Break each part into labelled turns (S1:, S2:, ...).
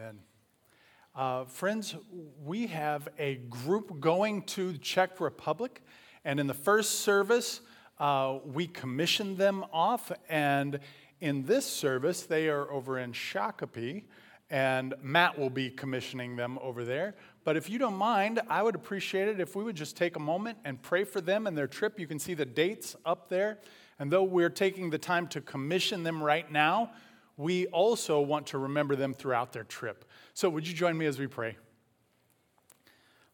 S1: Amen. Uh, friends, we have a group going to the Czech Republic, and in the first service, uh, we commissioned them off, and in this service, they are over in Shakopee, and Matt will be commissioning them over there. But if you don't mind, I would appreciate it if we would just take a moment and pray for them and their trip. You can see the dates up there. And though we're taking the time to commission them right now, we also want to remember them throughout their trip. So, would you join me as we pray?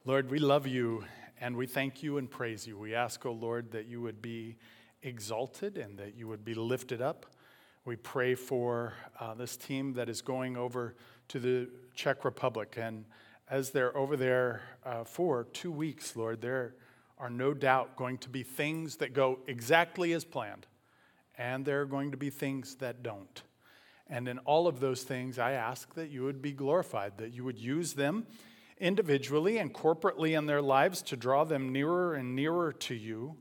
S1: Lord, we love you and we thank you and praise you. We ask, O oh Lord, that you would be exalted and that you would be lifted up. We pray for uh, this team that is going over to the Czech Republic. And as they're over there uh, for two weeks, Lord, there are no doubt going to be things that go exactly as planned, and there are going to be things that don't. And in all of those things, I ask that you would be glorified, that you would use them individually and corporately in their lives to draw them nearer and nearer to you,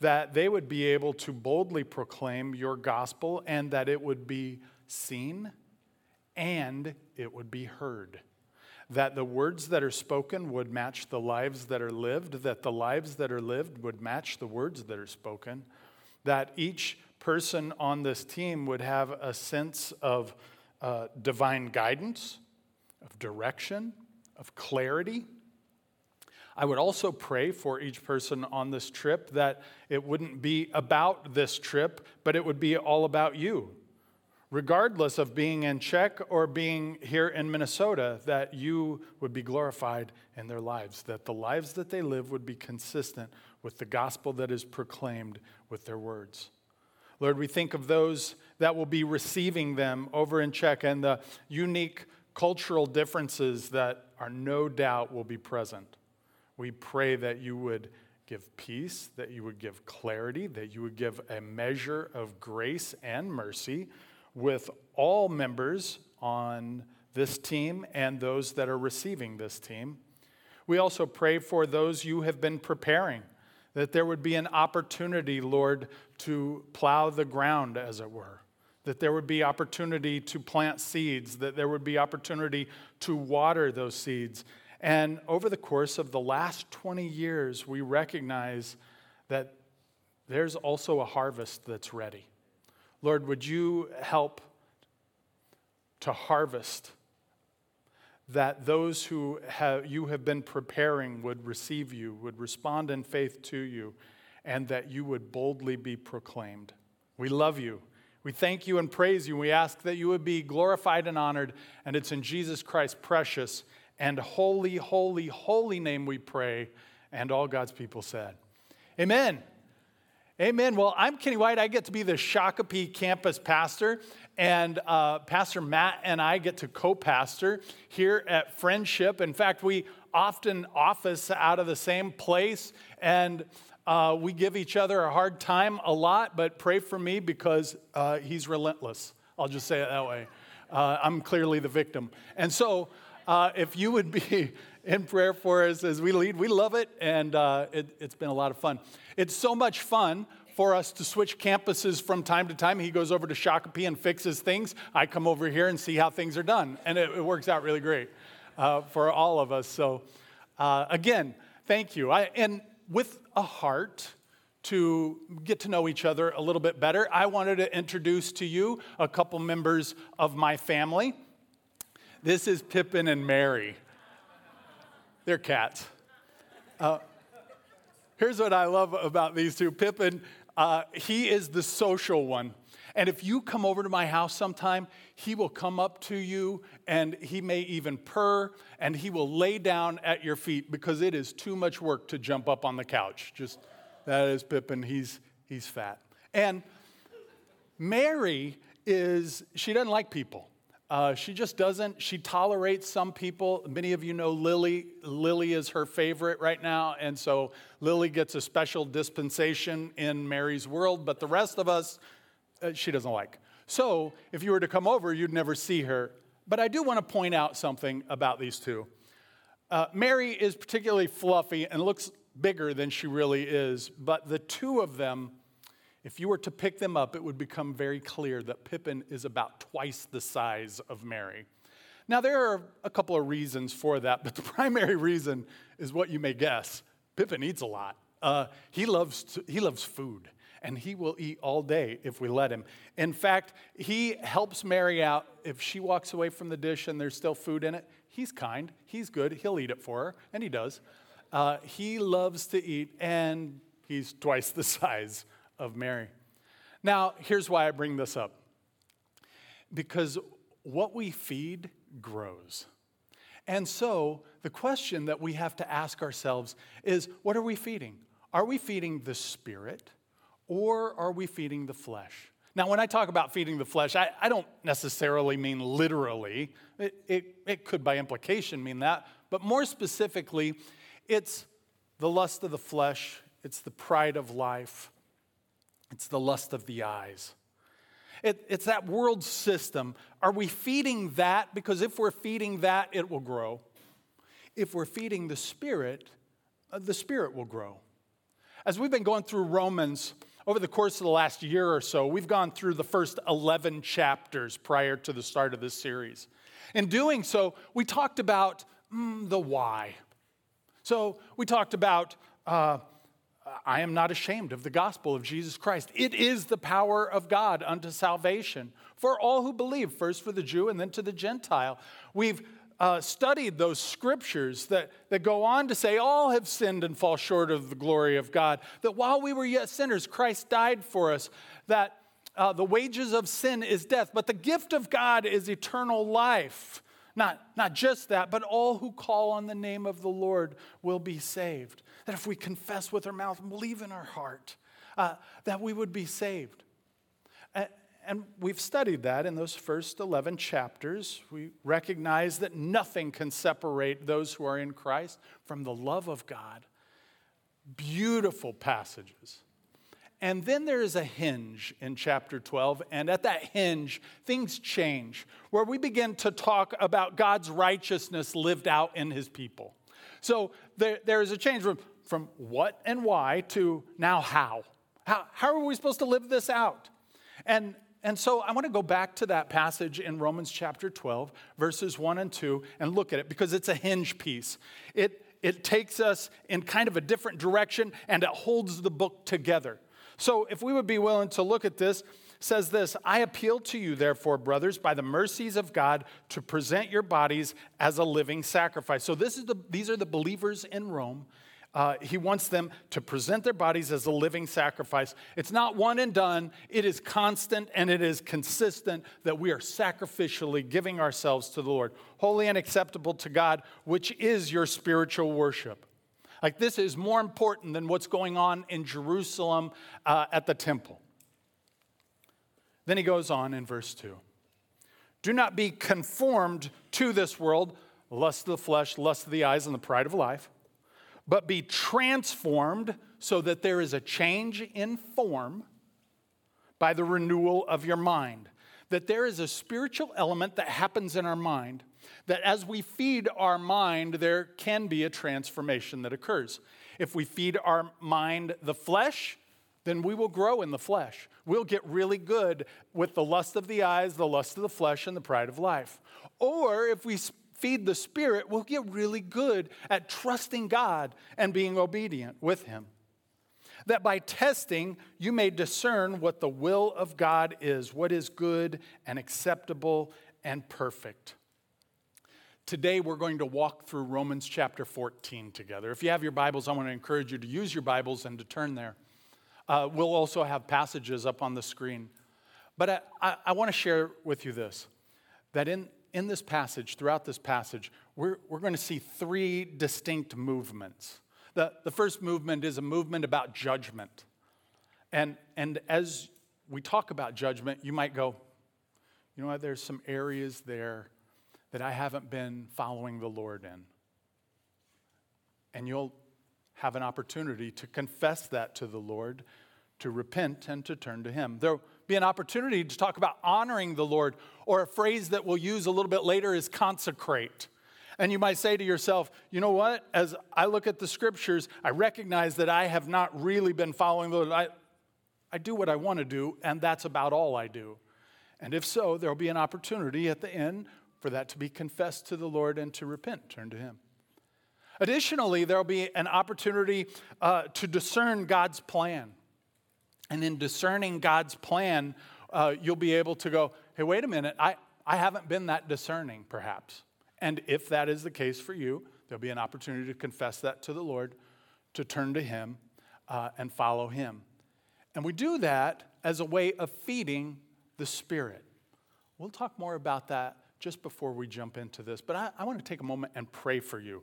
S1: that they would be able to boldly proclaim your gospel and that it would be seen and it would be heard. That the words that are spoken would match the lives that are lived, that the lives that are lived would match the words that are spoken, that each person on this team would have a sense of uh, divine guidance, of direction, of clarity. I would also pray for each person on this trip that it wouldn't be about this trip, but it would be all about you. Regardless of being in Czech or being here in Minnesota, that you would be glorified in their lives, that the lives that they live would be consistent with the gospel that is proclaimed with their words. Lord, we think of those that will be receiving them over in Czech and the unique cultural differences that are no doubt will be present. We pray that you would give peace, that you would give clarity, that you would give a measure of grace and mercy with all members on this team and those that are receiving this team. We also pray for those you have been preparing that there would be an opportunity, Lord, to plow the ground, as it were. That there would be opportunity to plant seeds, that there would be opportunity to water those seeds. And over the course of the last 20 years, we recognize that there's also a harvest that's ready. Lord, would you help to harvest that those who have, you have been preparing would receive you, would respond in faith to you, and that you would boldly be proclaimed. We love you. We thank you and praise you. We ask that you would be glorified and honored. And it's in Jesus Christ's precious and holy, holy, holy name we pray. And all God's people said, Amen. Amen. Well, I'm Kenny White. I get to be the Shakopee campus pastor. And uh, Pastor Matt and I get to co pastor here at Friendship. In fact, we often office out of the same place, and uh, we give each other a hard time a lot, but pray for me because uh, he's relentless. I'll just say it that way. Uh, I'm clearly the victim. And so, uh, if you would be in prayer for us as we lead, we love it, and uh, it, it's been a lot of fun. It's so much fun for us to switch campuses from time to time. He goes over to Shakopee and fixes things. I come over here and see how things are done. And it, it works out really great uh, for all of us. So, uh, again, thank you. I, and with a heart to get to know each other a little bit better, I wanted to introduce to you a couple members of my family. This is Pippin and Mary. They're cats. Uh, here's what I love about these two. Pippin uh, he is the social one. And if you come over to my house sometime, he will come up to you and he may even purr and he will lay down at your feet because it is too much work to jump up on the couch. Just that is Pippin. He's, he's fat. And Mary is, she doesn't like people. Uh, she just doesn't. She tolerates some people. Many of you know Lily. Lily is her favorite right now. And so Lily gets a special dispensation in Mary's world, but the rest of us, uh, she doesn't like. So if you were to come over, you'd never see her. But I do want to point out something about these two. Uh, Mary is particularly fluffy and looks bigger than she really is, but the two of them if you were to pick them up, it would become very clear that Pippin is about twice the size of Mary. Now, there are a couple of reasons for that, but the primary reason is what you may guess. Pippin eats a lot. Uh, he, loves to, he loves food, and he will eat all day if we let him. In fact, he helps Mary out. If she walks away from the dish and there's still food in it, he's kind, he's good, he'll eat it for her, and he does. Uh, he loves to eat, and he's twice the size of Mary. Now, here's why I bring this up because what we feed grows. And so, the question that we have to ask ourselves is what are we feeding? Are we feeding the spirit or are we feeding the flesh? Now, when I talk about feeding the flesh, I, I don't necessarily mean literally. It, it, it could, by implication, mean that. But more specifically, it's the lust of the flesh, it's the pride of life, it's the lust of the eyes. It, it's that world system. Are we feeding that? Because if we're feeding that, it will grow. If we're feeding the Spirit, uh, the Spirit will grow. As we've been going through Romans over the course of the last year or so, we've gone through the first 11 chapters prior to the start of this series. In doing so, we talked about mm, the why. So we talked about uh, I am not ashamed of the gospel of Jesus Christ. It is the power of God unto salvation for all who believe, first for the Jew and then to the Gentile. We've uh, studied those scriptures that, that go on to say, All have sinned and fall short of the glory of God. That while we were yet sinners, Christ died for us. That uh, the wages of sin is death, but the gift of God is eternal life. Not, not just that, but all who call on the name of the Lord will be saved. That if we confess with our mouth and believe in our heart, uh, that we would be saved. And we've studied that in those first 11 chapters. We recognize that nothing can separate those who are in Christ from the love of God. Beautiful passages. And then there is a hinge in chapter 12, and at that hinge, things change, where we begin to talk about God's righteousness lived out in his people. So there, there is a change from, from what and why to now how. How, how are we supposed to live this out? And and so I want to go back to that passage in Romans chapter 12, verses 1 and 2, and look at it because it's a hinge piece. It, it takes us in kind of a different direction and it holds the book together. So if we would be willing to look at this, says this I appeal to you, therefore, brothers, by the mercies of God, to present your bodies as a living sacrifice. So this is the, these are the believers in Rome uh, he wants them to present their bodies as a living sacrifice. It's not one and done, it is constant and it is consistent that we are sacrificially giving ourselves to the Lord, holy and acceptable to God, which is your spiritual worship. Like, this is more important than what's going on in Jerusalem uh, at the temple. Then he goes on in verse 2 Do not be conformed to this world, lust of the flesh, lust of the eyes, and the pride of life but be transformed so that there is a change in form by the renewal of your mind. That there is a spiritual element that happens in our mind, that as we feed our mind, there can be a transformation that occurs. If we feed our mind the flesh, then we will grow in the flesh. We'll get really good with the lust of the eyes, the lust of the flesh, and the pride of life. Or if we feed the Spirit, we'll get really good at trusting God and being obedient with Him. That by testing, you may discern what the will of God is, what is good and acceptable and perfect. Today, we're going to walk through Romans chapter 14 together. If you have your Bibles, I want to encourage you to use your Bibles and to turn there. Uh, we'll also have passages up on the screen. But I, I, I want to share with you this that in, in this passage, throughout this passage, we're, we're going to see three distinct movements. The, the first movement is a movement about judgment. And, and as we talk about judgment, you might go, you know what, there's some areas there that I haven't been following the Lord in. And you'll have an opportunity to confess that to the Lord, to repent, and to turn to Him. There, be an opportunity to talk about honoring the Lord, or a phrase that we'll use a little bit later is consecrate. And you might say to yourself, you know what? As I look at the scriptures, I recognize that I have not really been following the Lord. I, I do what I want to do, and that's about all I do. And if so, there'll be an opportunity at the end for that to be confessed to the Lord and to repent, turn to Him. Additionally, there'll be an opportunity uh, to discern God's plan. And in discerning God's plan, uh, you'll be able to go, hey, wait a minute, I, I haven't been that discerning, perhaps. And if that is the case for you, there'll be an opportunity to confess that to the Lord, to turn to Him, uh, and follow Him. And we do that as a way of feeding the Spirit. We'll talk more about that just before we jump into this, but I, I want to take a moment and pray for you.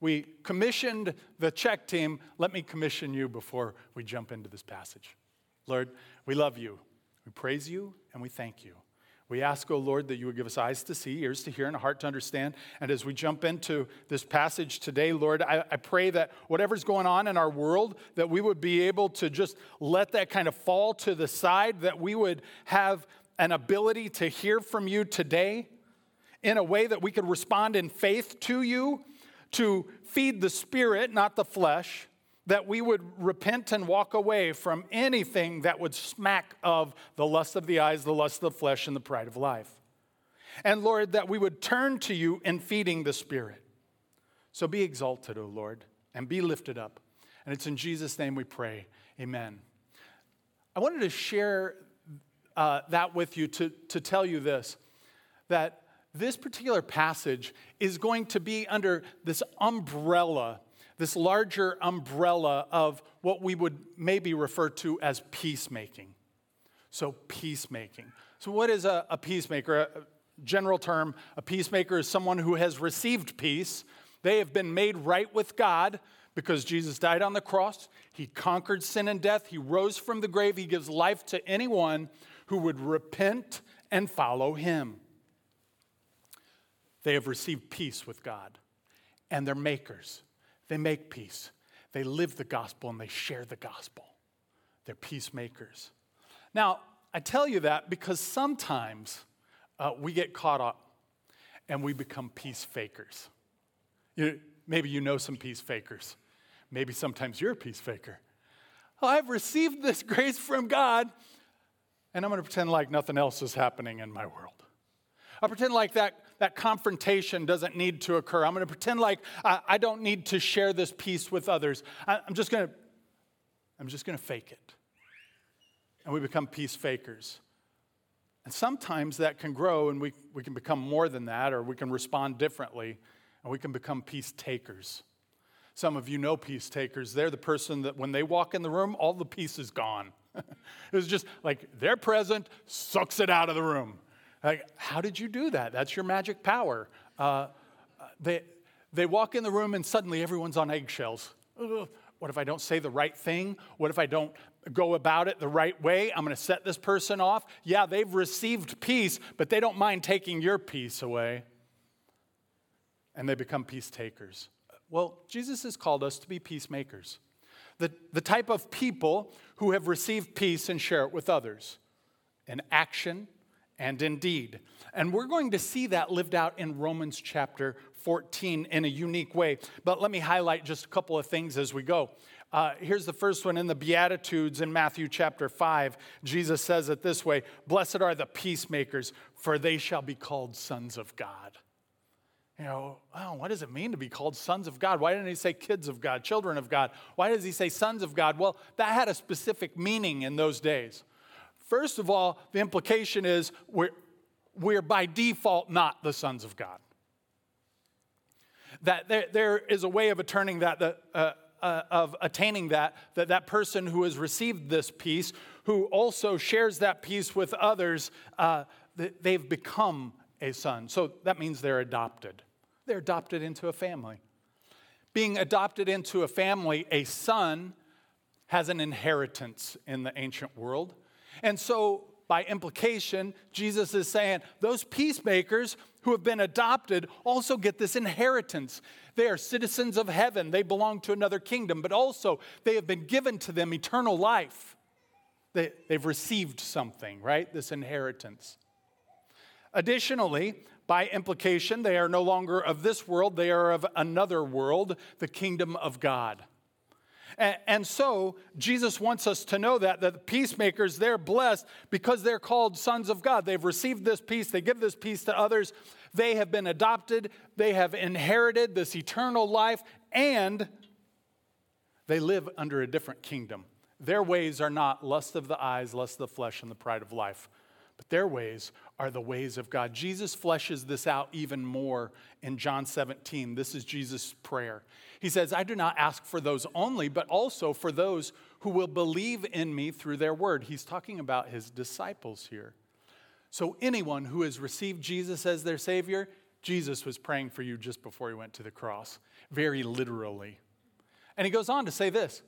S1: We commissioned the Czech team. Let me commission you before we jump into this passage. Lord, we love you. We praise you and we thank you. We ask, O oh Lord, that you would give us eyes to see, ears to hear, and a heart to understand. And as we jump into this passage today, Lord, I, I, pray that whatever's going on in our world, that we would be able to just let that kind of fall to the side, that we would have an ability to hear from you today in a way that we could respond in faith to you, to feed the spirit, not the flesh that we would repent and walk away from anything that would smack of the lust of the eyes, the lust of the flesh, and the pride of life. And Lord, that we would turn to you in feeding the Spirit. So be exalted, O Lord, and be lifted up. And it's in Jesus' name we pray. Amen. I wanted to share uh, that with you to, to tell you this that this particular passage is going to be under this umbrella this larger umbrella of what we would maybe refer to as peacemaking. So, peacemaking. So, what is a, a peacemaker? A general term, a peacemaker is someone who has received peace. They have been made right with God because Jesus died on the cross. He conquered sin and death. He rose from the grave. He gives life to anyone who would repent and follow him. They have received peace with God, and they're makers. They make peace. They live the gospel and they share the gospel. They're peacemakers. Now, I tell you that because sometimes uh, we get caught up and we become peace fakers. You, maybe you know some peace fakers. Maybe sometimes you're a peace faker. Oh, I've received this grace from God, and I'm going to pretend like nothing else is happening in my world. I pretend like that that confrontation doesn't need to occur. I'm going to pretend like I, I don't need to share this peace with others. I, I'm just going to, I'm just going to fake it. And we become peace fakers. And sometimes that can grow and we, we can become more than that, or we can respond differently, and we can become peace takers. Some of you know peace takers. They're the person that when they walk in the room, all the peace is gone. it's just like they're present, sucks it out of the room. Like, how did you do that? That's your magic power. Uh, they, they walk in the room and suddenly everyone's on eggshells. Ugh, what if I don't say the right thing? What if I don't go about it the right way? I'm going to set this person off. Yeah, they've received peace, but they don't mind taking your peace away. And they become peace takers. Well, Jesus has called us to be peacemakers, the, the type of people who have received peace and share it with others in action and indeed. And we're going to see that lived out in Romans chapter 14 in a unique way. But let me highlight just a couple of things as we go. Uh, here's the first one in the Beatitudes in Matthew chapter 5. Jesus says it this way Blessed are the peacemakers, for they shall be called sons of God. You know, oh, what does it mean to be called sons of God? Why didn't he say kids of God, children of God? Why does he say sons of God? Well, that had a specific meaning in those days. First of all, the implication is we're, we're by default not the sons of God. That there, there is a way of attaining that, uh, uh, of attaining that, that that person who has received this peace, who also shares that peace with others, uh, they've become a son. So that means they're adopted. They're adopted into a family. Being adopted into a family, a son has an inheritance in the ancient world. And so, by implication, Jesus is saying those peacemakers who have been adopted also get this inheritance. They are citizens of heaven, they belong to another kingdom, but also they have been given to them eternal life. They, they've received something, right? This inheritance. Additionally, by implication, they are no longer of this world, they are of another world, the kingdom of God. And, so Jesus wants us to know that, that the peacemakers, they're blessed because they're called sons of God. They've received this peace, they give this peace to others. They have been adopted, they have inherited this eternal life, and they live under a different kingdom. Their ways are not lust of the eyes, lust of the flesh, and the pride of life, but their ways are the ways of God. Jesus fleshes this out even more in John 17. This is Jesus' prayer. He says, I do not ask for those only, but also for those who will believe in me through their word. He's talking about his disciples here. So, anyone who has received Jesus as their Savior, Jesus was praying for you just before he went to the cross, very literally. And he goes on to say this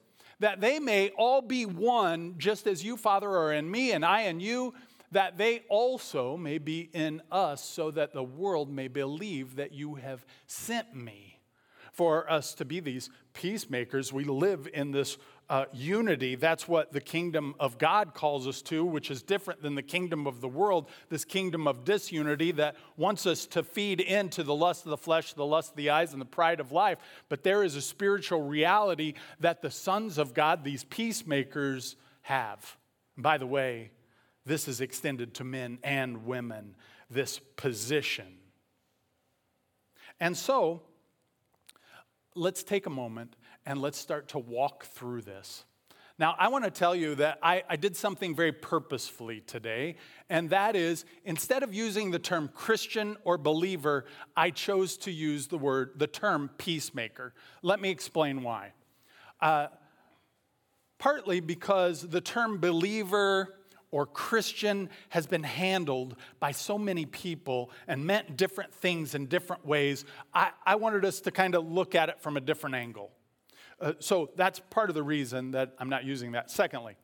S1: that they may all be one, just as you, Father, are in me, and I in you, that they also may be in us, so that the world may believe that you have sent me. For us to be these peacemakers, we live in this uh, unity. That's what the kingdom of God calls us to, which is different than the kingdom of the world, this kingdom of disunity that wants us to feed into the lust of the flesh, the lust of the eyes, and the pride of life. But there is a spiritual reality that the sons of God, these peacemakers, have. And by the way, this is extended to men and women, this position. And so, let's take a moment and let's start to walk through this. Now, I want to tell you that I, I, did something very purposefully today, and that is instead of using the term Christian or believer, I chose to use the word, the term peacemaker. Let me explain why. Uh, partly because the term believer or Christian has been handled by so many people and meant different things in different ways, I, I wanted us to kind of look at it from a different angle. Uh, so that's part of the reason that I'm not using that. Secondly,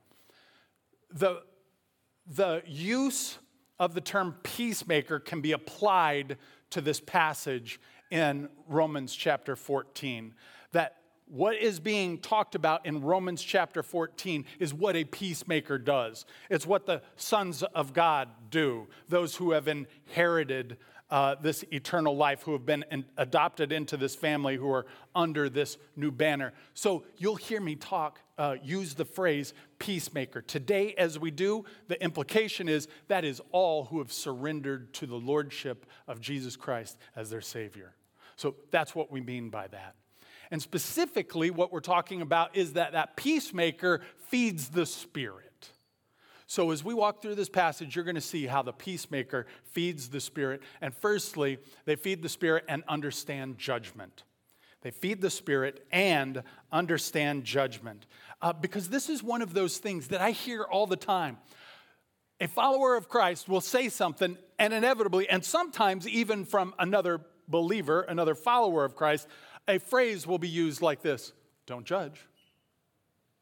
S1: the, the use of the term peacemaker can be applied to this passage in Romans chapter 14. That what is being talked about in Romans chapter 14 is what a peacemaker does. It's what the sons of God do, those who have inherited uh, this eternal life, who have been in, adopted into this family, who are under this new banner. So you'll hear me talk, uh, use the phrase peacemaker. Today, as we do, the implication is that is all who have surrendered to the lordship of Jesus Christ as their Savior. So that's what we mean by that. And specifically, what we're talking about is that that peacemaker feeds the Spirit. So, as we walk through this passage, you're going to see how the peacemaker feeds the Spirit. And firstly, they feed the Spirit and understand judgment. They feed the Spirit and understand judgment. Uh, because this is one of those things that I hear all the time. A follower of Christ will say something, and inevitably, and sometimes even from another believer, another follower of Christ, a phrase will be used like this Don't judge.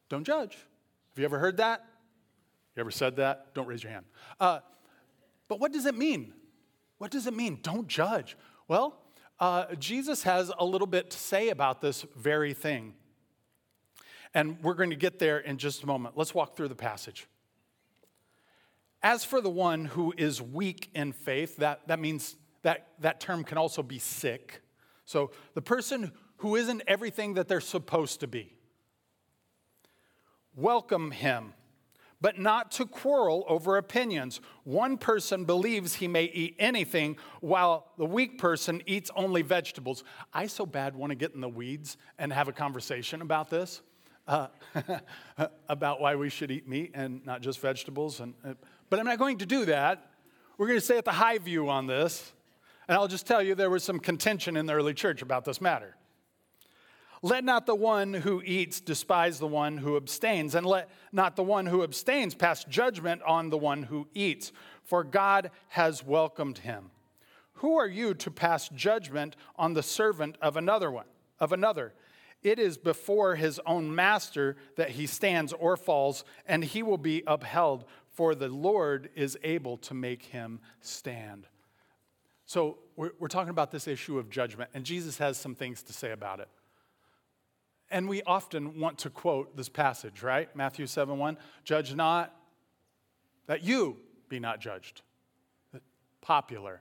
S1: Don't judge. Have you ever heard that? You ever said that? Don't raise your hand. Uh, but what does it mean? What does it mean? Don't judge. Well, uh, Jesus has a little bit to say about this very thing. And we're going to get there in just a moment. Let's walk through the passage. As for the one who is weak in faith, that, that means that, that term can also be sick. So the person who isn't everything that they're supposed to be, welcome him but not to quarrel over opinions. One person believes he may eat anything, while the weak person eats only vegetables. I so bad want to get in the weeds and have a conversation about this, uh, about why we should eat meat and not just vegetables. And, uh, but I'm not going to do that. We're going to stay at the high view on this. And I'll just tell you there was some contention in the early church about this matter. Let not the one who eats despise the one who abstains, and let not the one who abstains pass judgment on the one who eats, for God has welcomed him. Who are you to pass judgment on the servant of another one, of another? It is before his own master that he stands or falls, and he will be upheld, for the Lord is able to make him stand. So, we're, we're talking about this issue of judgment, and Jesus has some things to say about it. And we often want to quote this passage, right? Matthew 7 1 Judge not that you be not judged. Popular.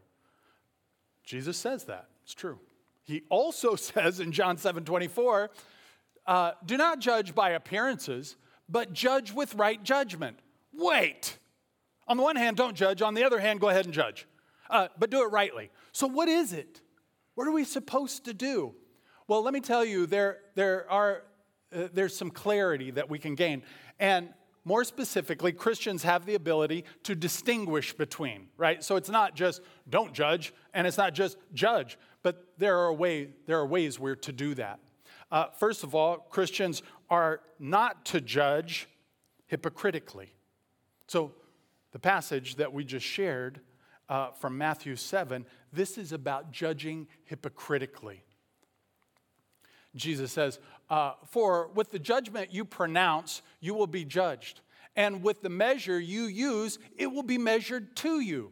S1: Jesus says that. It's true. He also says in John 7 24, uh, do not judge by appearances, but judge with right judgment. Wait. On the one hand, don't judge. On the other hand, go ahead and judge. Uh, but do it rightly. So, what is it? What are we supposed to do? Well, let me tell you, there, there are, uh, there's some clarity that we can gain. And more specifically, Christians have the ability to distinguish between, right? So it's not just don't judge, and it's not just judge, but there are, way, there are ways we're to do that. Uh, first of all, Christians are not to judge hypocritically. So the passage that we just shared uh, from Matthew 7, this is about judging hypocritically. Jesus says, uh, For with the judgment you pronounce, you will be judged. And with the measure you use, it will be measured to you.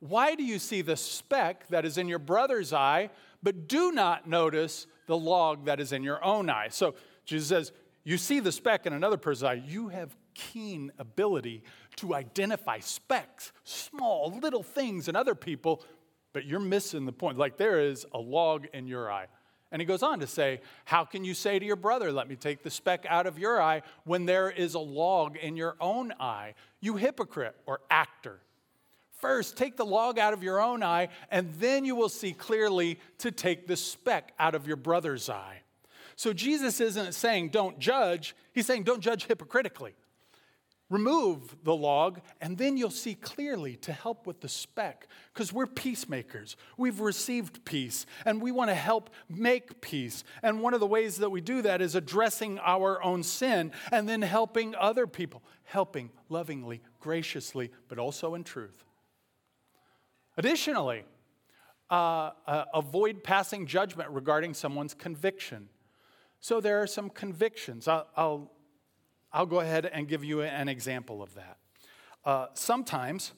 S1: Why do you see the speck that is in your brother's eye, but do not notice the log that is in your own eye? So Jesus says, You see the speck in another person's eye, you have keen ability to identify specks, small little things in other people, but you're missing the point. Like there is a log in your eye. And he goes on to say, How can you say to your brother, Let me take the speck out of your eye, when there is a log in your own eye? You hypocrite or actor. First, take the log out of your own eye, and then you will see clearly to take the speck out of your brother's eye. So Jesus isn't saying don't judge, he's saying don't judge hypocritically. Remove the log, and then you'll see clearly to help with the speck, because we're peacemakers. We've received peace, and we want to help make peace. And one of the ways that we do that is addressing our own sin and then helping other people, helping lovingly, graciously, but also in truth. Additionally, uh, uh, avoid passing judgment regarding someone's conviction. So there are some convictions. I'll, I'll I'll go ahead and give you an example of that. Uh, sometimes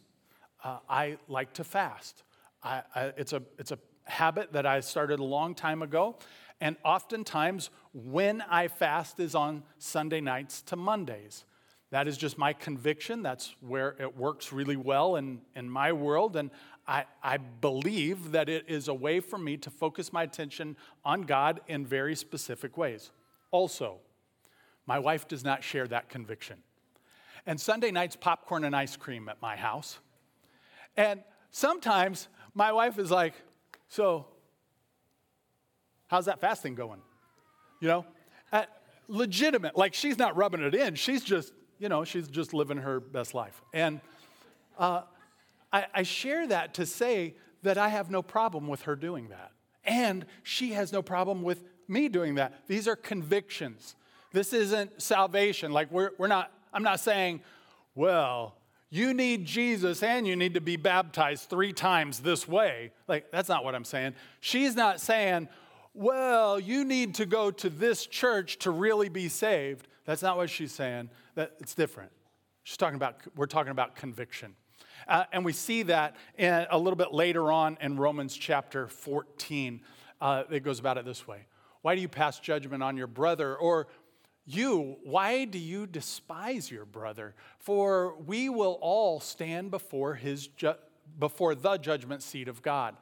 S1: uh, I like to fast. I, I, it's, a, it's a habit that I started a long time ago. And oftentimes, when I fast is on Sunday nights to Mondays. That is just my conviction. That's where it works really well in, in my world. And I, I believe that it is a way for me to focus my attention on God in very specific ways. Also, my wife does not share that conviction. And Sunday night's popcorn and ice cream at my house. And sometimes my wife is like, So, how's that fasting going? You know, uh, legitimate. Like she's not rubbing it in. She's just, you know, she's just living her best life. And uh, I, I share that to say that I have no problem with her doing that. And she has no problem with me doing that. These are convictions. This isn't salvation. Like, we're, we're not, I'm not saying, well, you need Jesus and you need to be baptized three times this way. Like, that's not what I'm saying. She's not saying, well, you need to go to this church to really be saved. That's not what she's saying. That it's different. She's talking about, we're talking about conviction. Uh, and we see that in, a little bit later on in Romans chapter 14. Uh, it goes about it this way Why do you pass judgment on your brother? Or you, why do you despise your brother? For we will all stand before, his ju- before the judgment seat of God.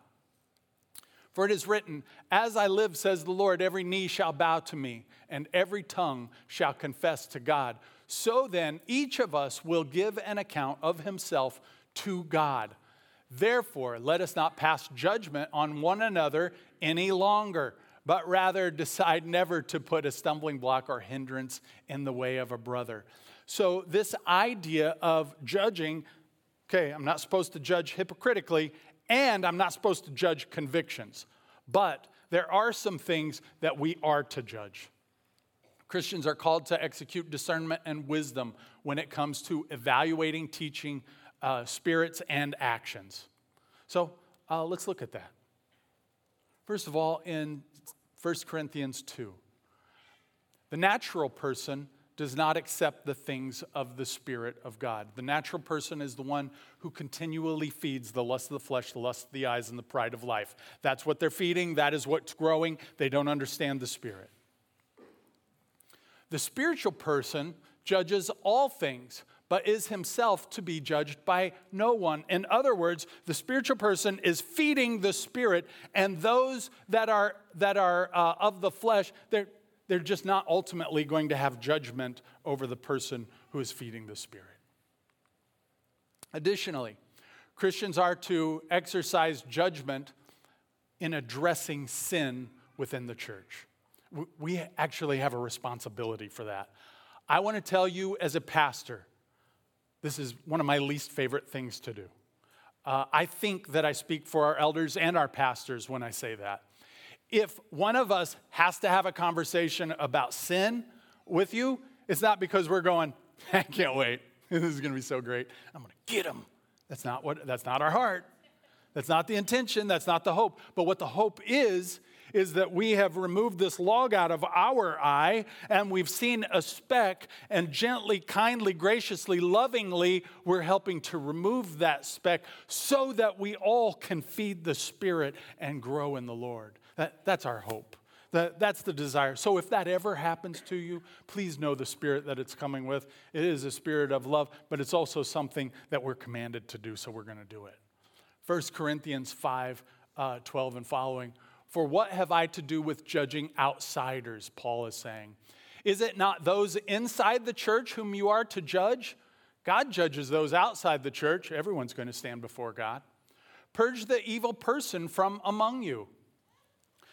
S1: For it is written, As I live, says the Lord, every knee shall bow to me, and every tongue shall confess to God. So then, each of us will give an account of himself to God. Therefore, let us not pass judgment on one another any longer but rather decide never to put a stumbling block or hindrance in the way of a brother. So, this idea of judging okay, I'm not supposed to judge hypocritically, and I'm not supposed to judge convictions, but there are some things that we are to judge. Christians are called to execute discernment and wisdom when it comes to evaluating, teaching uh, spirits and actions. So uh, let's look at that. First of all, in 1 Corinthians 2. The natural person does not accept the things of the Spirit of God. The natural person is the one who continually feeds the lust of the flesh, the lust of the eyes, and the pride of life. That's what they're feeding, that is what's growing. They don't understand the Spirit. The spiritual person judges all things, but is himself to be judged by no one. In other words, the spiritual person is feeding the spirit, and those that are, that are uh, of the flesh, they're, they're just not ultimately going to have judgment over the person who is feeding the Spirit. Additionally, Christians are to exercise judgment in addressing sin within the church. We actually have a responsibility for that. I want to tell you, as a pastor, this is one of my least favorite things to do. Uh, I think that I speak for our elders and our pastors when I say that. If one of us has to have a conversation about sin with you, it's not because we're going, I can't wait. This is going to be so great. I'm going to get them. That's not what that's not our heart. That's not the intention, that's not the hope. But what the hope is is that we have removed this log out of our eye and we've seen a speck, and gently, kindly, graciously, lovingly, we're helping to remove that speck so that we all can feed the Spirit and grow in the Lord. That, that's our hope. That, that's the desire. So if that ever happens to you, please know the spirit that it's coming with. It is a spirit of love, but it's also something that we're commanded to do, so we're going to do it. 1 Corinthians 5 uh, 12 and following. For what have I to do with judging outsiders? Paul is saying. Is it not those inside the church whom you are to judge? God judges those outside the church. Everyone's going to stand before God. Purge the evil person from among you.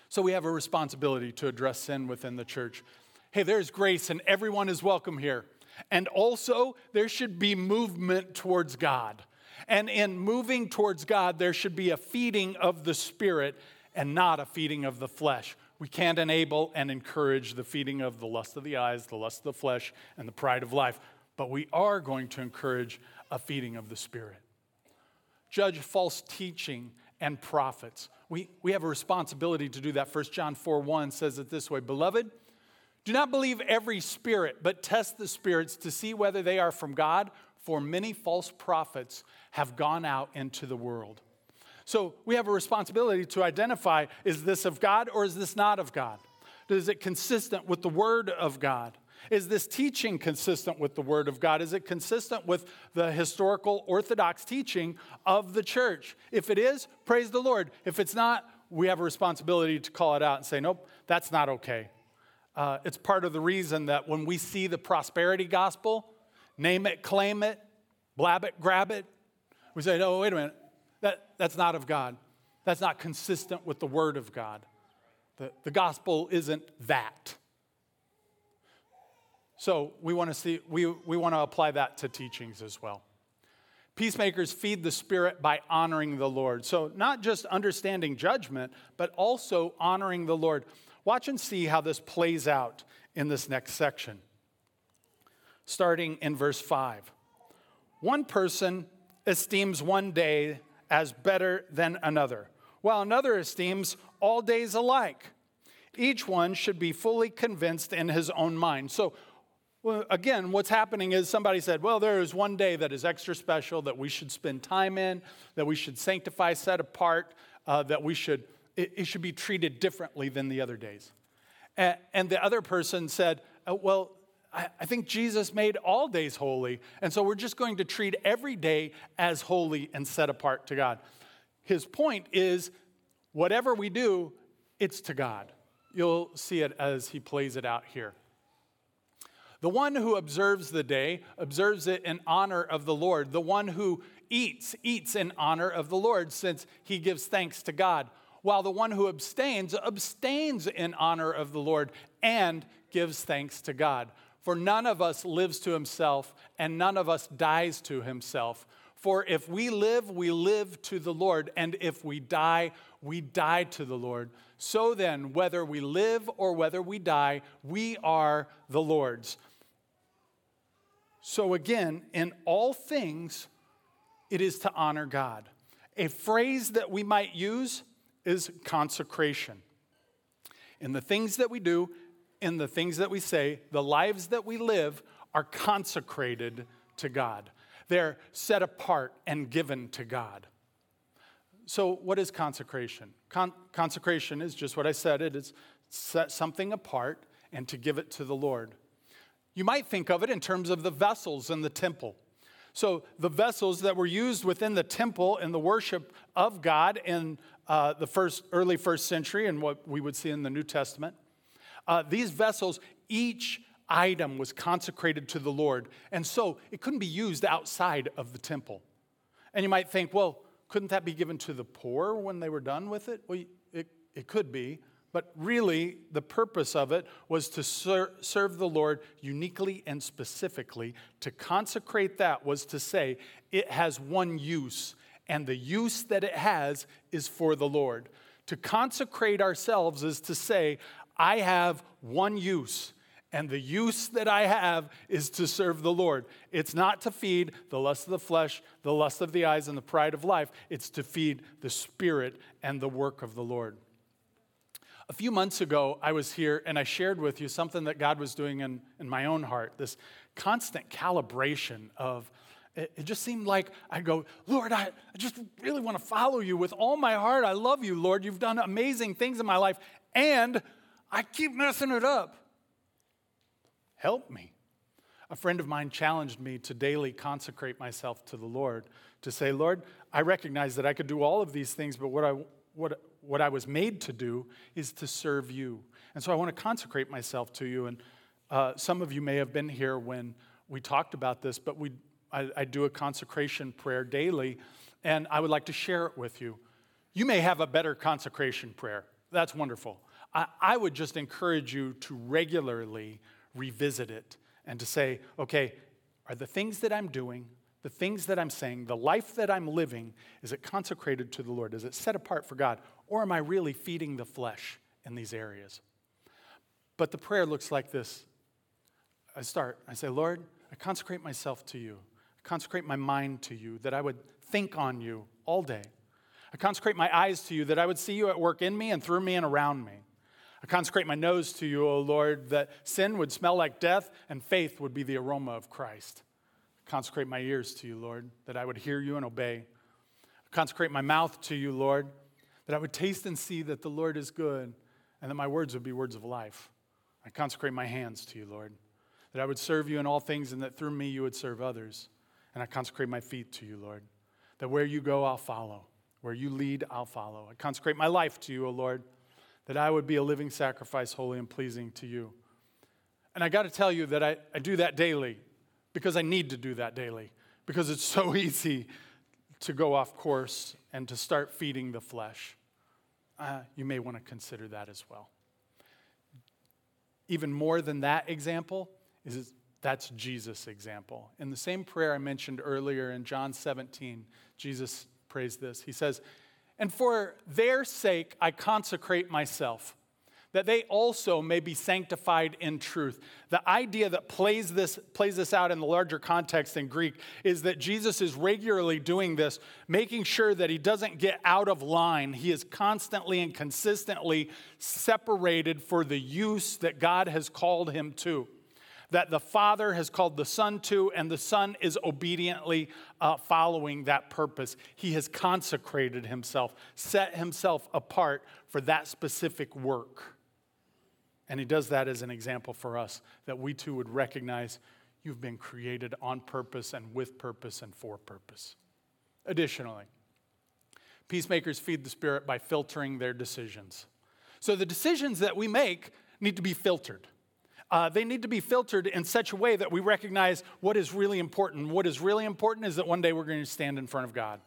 S1: So we have a responsibility to address sin within the church. Hey, there's grace and everyone is welcome here. And also, there should be movement towards God. And in moving towards God, there should be a feeding of the Spirit and not a feeding of the flesh. We can't enable and encourage the feeding of the lust of the eyes, the lust of the flesh, and the pride of life, but we are going to encourage a feeding of the Spirit. Judge false teaching and prophets. We, we have a responsibility to do that. 1 John 4 1 says it this way Beloved, do not believe every spirit, but test the spirits to see whether they are from God, for many false prophets have gone out into the world. So we have a responsibility to identify is this of God or is this not of God? Is it consistent with the Word of God? Is this teaching consistent with the Word of God? Is it consistent with the historical Orthodox teaching of the church? If it is, praise the Lord. If it's not, we have a responsibility to call it out and say, nope, that's not okay. Uh, it's part of the reason that when we see the prosperity gospel, name it, claim it, blab it, grab it, we say, oh, wait a minute, that, that's not of God. That's not consistent with the Word of God. The, the gospel isn't that. So we want to see, we, we want to apply that to teachings as well. Peacemakers feed the Spirit by honoring the Lord. So, not just understanding judgment, but also honoring the Lord. Watch and see how this plays out in this next section. Starting in verse 5. One person esteems one day as better than another, while another esteems all days alike. Each one should be fully convinced in his own mind. So, well, again, what's happening is somebody said, well, there is one day that is extra special that we should spend time in, that we should sanctify, set apart, uh, that we should, it, it, should be treated differently than the other days. And, and the other person said, uh, well, I, think Jesus made all days holy. And so we're just going to treat every day as holy and set apart to God. His point is whatever we do, it's to God. You'll see it as he plays it out here. The one who observes the day observes it in honor of the Lord. The one who eats, eats in honor of the Lord, since he gives thanks to God. While the one who abstains, abstains in honor of the Lord and gives thanks to God. For none of us lives to himself, and none of us dies to himself. For if we live, we live to the Lord, and if we die, we die to the Lord. So then, whether we live or whether we die, we are the Lord's. So again, in all things, it is to honor God. A phrase that we might use is consecration. In the things that we do, in the things that we say, the lives that we live are consecrated to God. They're set apart and given to God. So, what is consecration? Con- consecration is just what I said it is set something apart and to give it to the Lord. You might think of it in terms of the vessels in the temple. So, the vessels that were used within the temple in the worship of God in uh, the first, early first century and what we would see in the New Testament Uh, these vessels, each item was consecrated to the Lord, and so it couldn't be used outside of the temple. And you might think, well, couldn't that be given to the poor when they were done with it? Well, it, it could be, but really the purpose of it was to ser- serve the Lord uniquely and specifically. To consecrate that was to say it has one use, and the use that it has is for the Lord. To consecrate ourselves is to say, I have one use, and the use that I have is to serve the Lord. It's not to feed the lust of the flesh, the lust of the eyes, and the pride of life. It's to feed the spirit and the work of the Lord. A few months ago, I was here and I shared with you something that God was doing in, in my own heart this constant calibration of it, just seemed like I'd go, Lord, I just really want to follow you with all my heart. I love you, Lord. You've done amazing things in my life, and I keep messing it up. Help me. A friend of mine challenged me to daily consecrate myself to the Lord, to say, Lord, I recognize that I could do all of these things, but what I, what, what I was made to do is to serve you. And so I want to consecrate myself to you. And uh, some of you may have been here when we talked about this, but we, I, I do a consecration prayer daily, and I would like to share it with you. You may have a better consecration prayer. That's wonderful. I, I would just encourage you to regularly revisit it and to say, okay, are the things that I'm doing, the things that I'm saying, the life that I'm living, is it consecrated to the Lord? Is it set apart for God? Or am I really feeding the flesh in these areas? But the prayer looks like this I start, I say, Lord, I consecrate myself to you. I consecrate my mind to you, that I would think on you all day. I consecrate my eyes to you, that I would see you at work in me and through me and around me. I consecrate my nose to you, O Lord, that sin would smell like death and faith would be the aroma of Christ. I consecrate my ears to you, Lord, that I would hear you and obey. I consecrate my mouth to you, Lord, that I would taste and see that the Lord is good and that my words would be words of life. I consecrate my hands to you, Lord, that I would serve you in all things and that through me you would serve others. And I consecrate my feet to you, Lord, that where you go, I'll follow. Where you lead, I'll follow. I consecrate my life to you, O Lord that I would be a living sacrifice, holy and pleasing to you. And I got to tell you that I, I do that daily because I need to do that daily because it's so easy to go off course and to start feeding the flesh. Uh, you may want to consider that as well. Even more than that example is that's Jesus' example. In the same prayer I mentioned earlier in John 17, Jesus prays this. He says, and for their sake, I consecrate myself, that they also may be sanctified in truth. The idea that plays this, plays this out in the larger context in Greek is that Jesus is regularly doing this, making sure that he doesn't get out of line. He is constantly and consistently separated for the use that God has called him to that the Father has called the Son to, and the Son is obediently uh, following that purpose. He has consecrated himself, set himself apart for that specific work. And he does that as an example for us that we too would recognize you've been created on purpose and with purpose and for purpose. Additionally, peacemakers feed the Spirit by filtering their decisions. So the decisions that we make need to be filtered. Uh, they need to be filtered in such a way that we recognize what is really important. What is really important is that one day we're going to stand in front of God.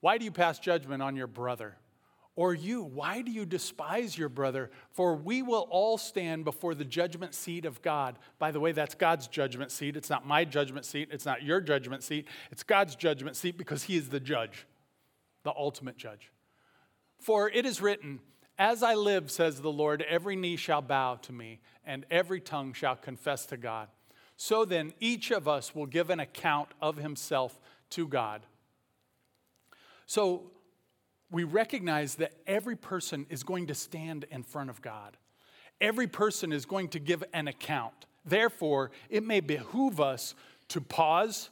S1: Why do you pass judgment on your brother? Or you, why do you despise your brother? For we will all stand before the judgment seat of God. By the way, that's God's judgment seat. It's not my judgment seat. It's not your judgment seat. It's God's judgment seat because He is the judge, the ultimate judge. For it is written, as I live, says the Lord, every knee shall bow to me, and every tongue shall confess to God. So then, each of us will give an account of himself to God. So, we recognize that every person is going to stand in front of God. Every person is going to give an account. Therefore, it may behoove us to pause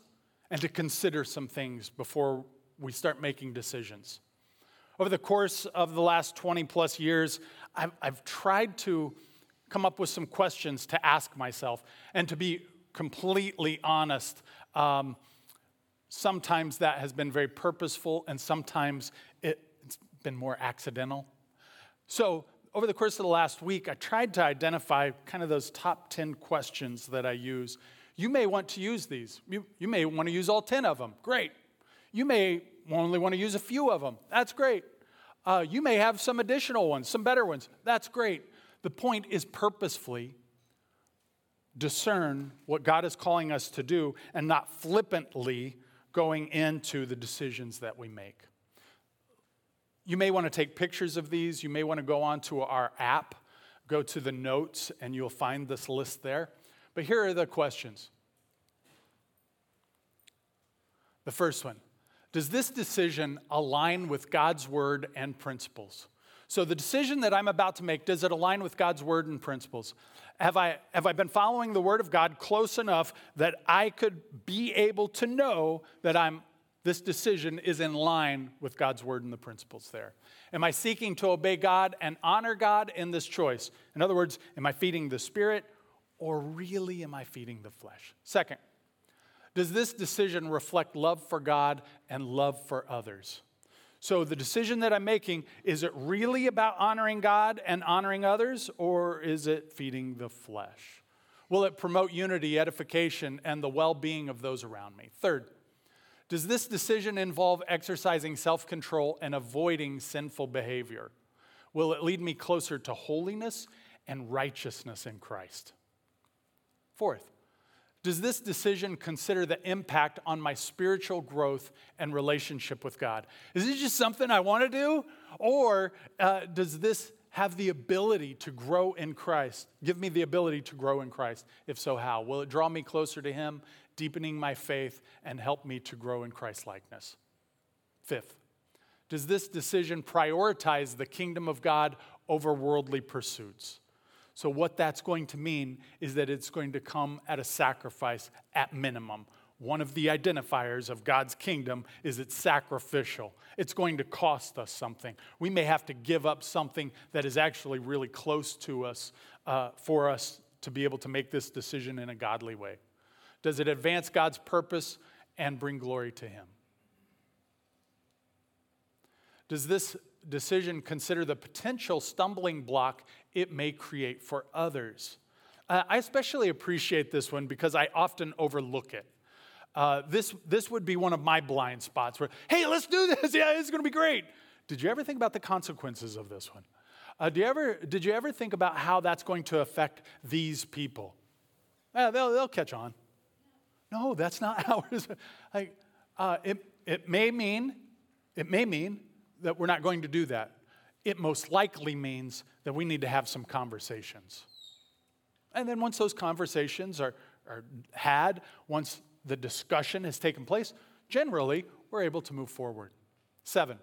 S1: and to consider some things before we start making decisions. Over the course of the last 20 plus years, I've, I've tried to come up with some questions to ask myself and to be completely honest. Um, sometimes that has been very purposeful, and sometimes it, it's been more accidental. So, over the course of the last week, I tried to identify kind of those top 10 questions that I use. You may want to use these. You, you may want to use all 10 of them. Great. You may only want to use a few of them. That's great. Uh, you may have some additional ones, some better ones. That's great. The point is purposefully discern what God is calling us to do and not flippantly going into the decisions that we make. You may want to take pictures of these. You may want to go onto our app, go to the notes, and you'll find this list there. But here are the questions. The first one Does this decision align with God's word and principles? So, the decision that I'm about to make, does it align with God's word and principles? Have I, have I been following the word of God close enough that I could be able to know that I'm, this decision is in line with God's word and the principles there? Am I seeking to obey God and honor God in this choice? In other words, am I feeding the spirit or really am I feeding the flesh? Second, does this decision reflect love for God and love for others? So, the decision that I'm making, is it really about honoring God and honoring others, or is it feeding the flesh? Will it promote unity, edification, and the well being of those around me? Third, does this decision involve exercising self control and avoiding sinful behavior? Will it lead me closer to holiness and righteousness in Christ? Fourth, does this decision consider the impact on my spiritual growth and relationship with God? Is this just something I want to do? Or uh, does this have the ability to grow in Christ? Give me the ability to grow in Christ. If so, how? Will it draw me closer to Him, deepening my faith, and help me to grow in Christ likeness? Fifth, does this decision prioritize the kingdom of God over worldly pursuits? So, what that's going to mean is that it's going to come at a sacrifice at minimum. One of the identifiers of God's kingdom is it's sacrificial. It's going to cost us something. We may have to give up something that is actually really close to us uh, for us to be able to make this decision in a godly way. Does it advance God's purpose and bring glory to Him? Does this decision consider the potential stumbling block it may create for others. Uh, I especially appreciate this one because I often overlook it. Uh, this, this would be one of my blind spots where, hey, let's do this. Yeah, it's going to be great. Did you ever think about the consequences of this one? Uh, do you ever, did you ever think about how that's going to affect these people? Uh, they'll, they'll catch on. No, that's not ours. Like, uh, it, it may mean, it may mean that we're not going to do that. It most likely means that we need to have some conversations. And then once those conversations are, are had, once the discussion has taken place, generally we're able to move forward. Seven,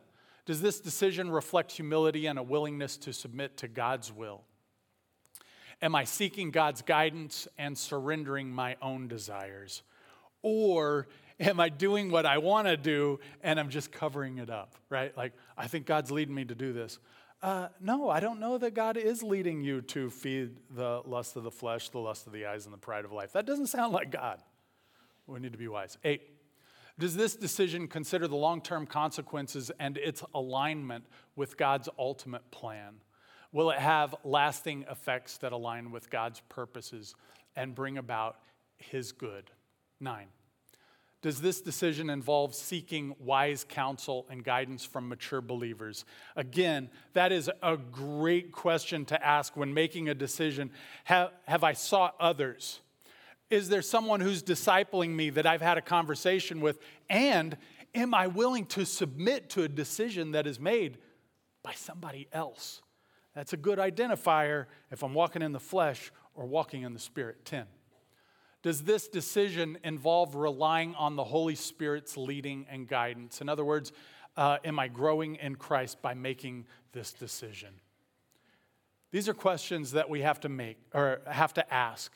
S1: does this decision reflect humility and a willingness to submit to God's will? Am I seeking God's guidance and surrendering my own desires? Or am I doing what I want to do and I'm just covering it up, right? Like, I think God's leading me to do this. Uh, no, I don't know that God is leading you to feed the lust of the flesh, the lust of the eyes, and the pride of life. That doesn't sound like God. We need to be wise. Eight, does this decision consider the long term consequences and its alignment with God's ultimate plan? Will it have lasting effects that align with God's purposes and bring about His good? Nine, does this decision involve seeking wise counsel and guidance from mature believers? Again, that is a great question to ask when making a decision. Have, have I sought others? Is there someone who's discipling me that I've had a conversation with? And am I willing to submit to a decision that is made by somebody else? That's a good identifier if I'm walking in the flesh or walking in the spirit. 10. Does this decision involve relying on the Holy Spirit's leading and guidance? In other words, uh, am I growing in Christ by making this decision? These are questions that we have to make or have to ask.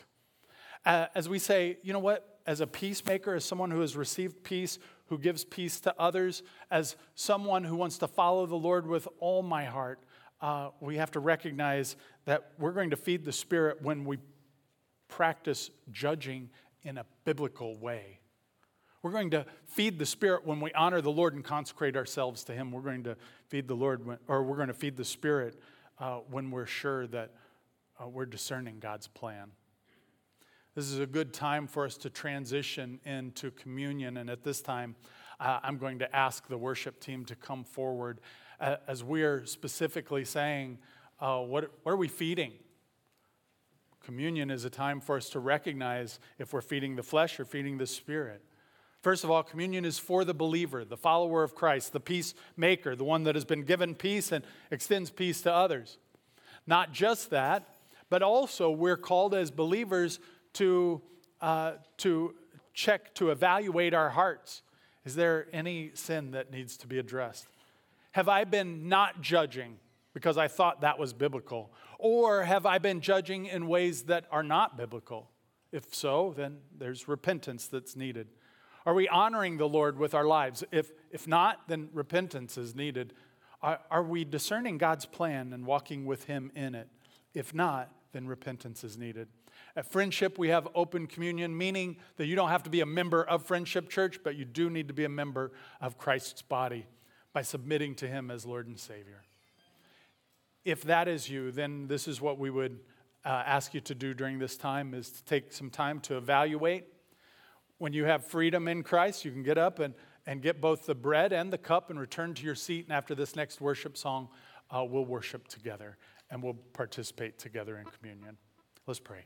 S1: Uh, as we say, you know what, as a peacemaker, as someone who has received peace, who gives peace to others, as someone who wants to follow the Lord with all my heart, uh, we have to recognize that we're going to feed the Spirit when we practice judging in a biblical way. We're going to feed the Spirit when we honor the Lord and consecrate ourselves to Him. We're going to feed the Lord, when, or we're going to feed the Spirit uh, when we're sure that uh, we're discerning God's plan. This is a good time for us to transition into communion. And at this time, uh, I'm going to ask the worship team to come forward uh, as we are specifically saying, uh, what, what are we feeding? Communion is a time for us to recognize if we're feeding the flesh or feeding the spirit. First of all, communion is for the believer, the follower of Christ, the peacemaker, the one that has been given peace and extends peace to others. Not just that, but also we're called as believers to, uh, to check, to evaluate our hearts. Is there any sin that needs to be addressed? Have I been not judging because I thought that was biblical? Or have I been judging in ways that are not biblical? If so, then there's repentance that's needed. Are we honoring the Lord with our lives? If, if not, then repentance is needed. Are, are we discerning God's plan and walking with Him in it? If not, then repentance is needed. At Friendship, we have open communion, meaning that you don't have to be a member of Friendship Church, but you do need to be a member of Christ's body by submitting to Him as Lord and Savior. If that is you, then this is what we would uh, ask you to do during this time is to take some time to evaluate. When you have freedom in Christ, you can get up and, and get both the bread and the cup and return to your seat. And after this next worship song, uh, we'll worship together and we'll participate together in communion. Let's pray.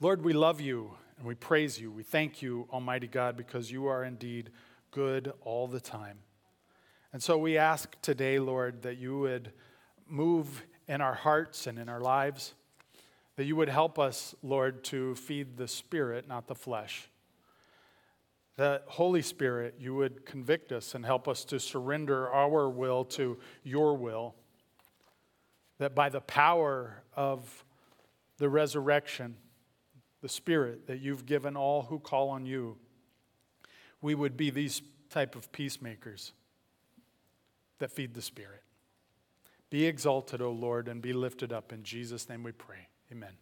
S1: Lord, we love you and we praise you. We thank you, Almighty God, because you are indeed good all the time. And so we ask today, Lord, that you would move in our hearts and in our lives, that you would help us, Lord, to feed the Spirit, not the flesh. That Holy Spirit, you would convict us and help us to surrender our will to your will. That by the power of the resurrection, the Spirit that you've given all who call on you, we would be these type of peacemakers that feed the Spirit. Be exalted, O Lord, and be lifted up. In Jesus' name we pray. Amen.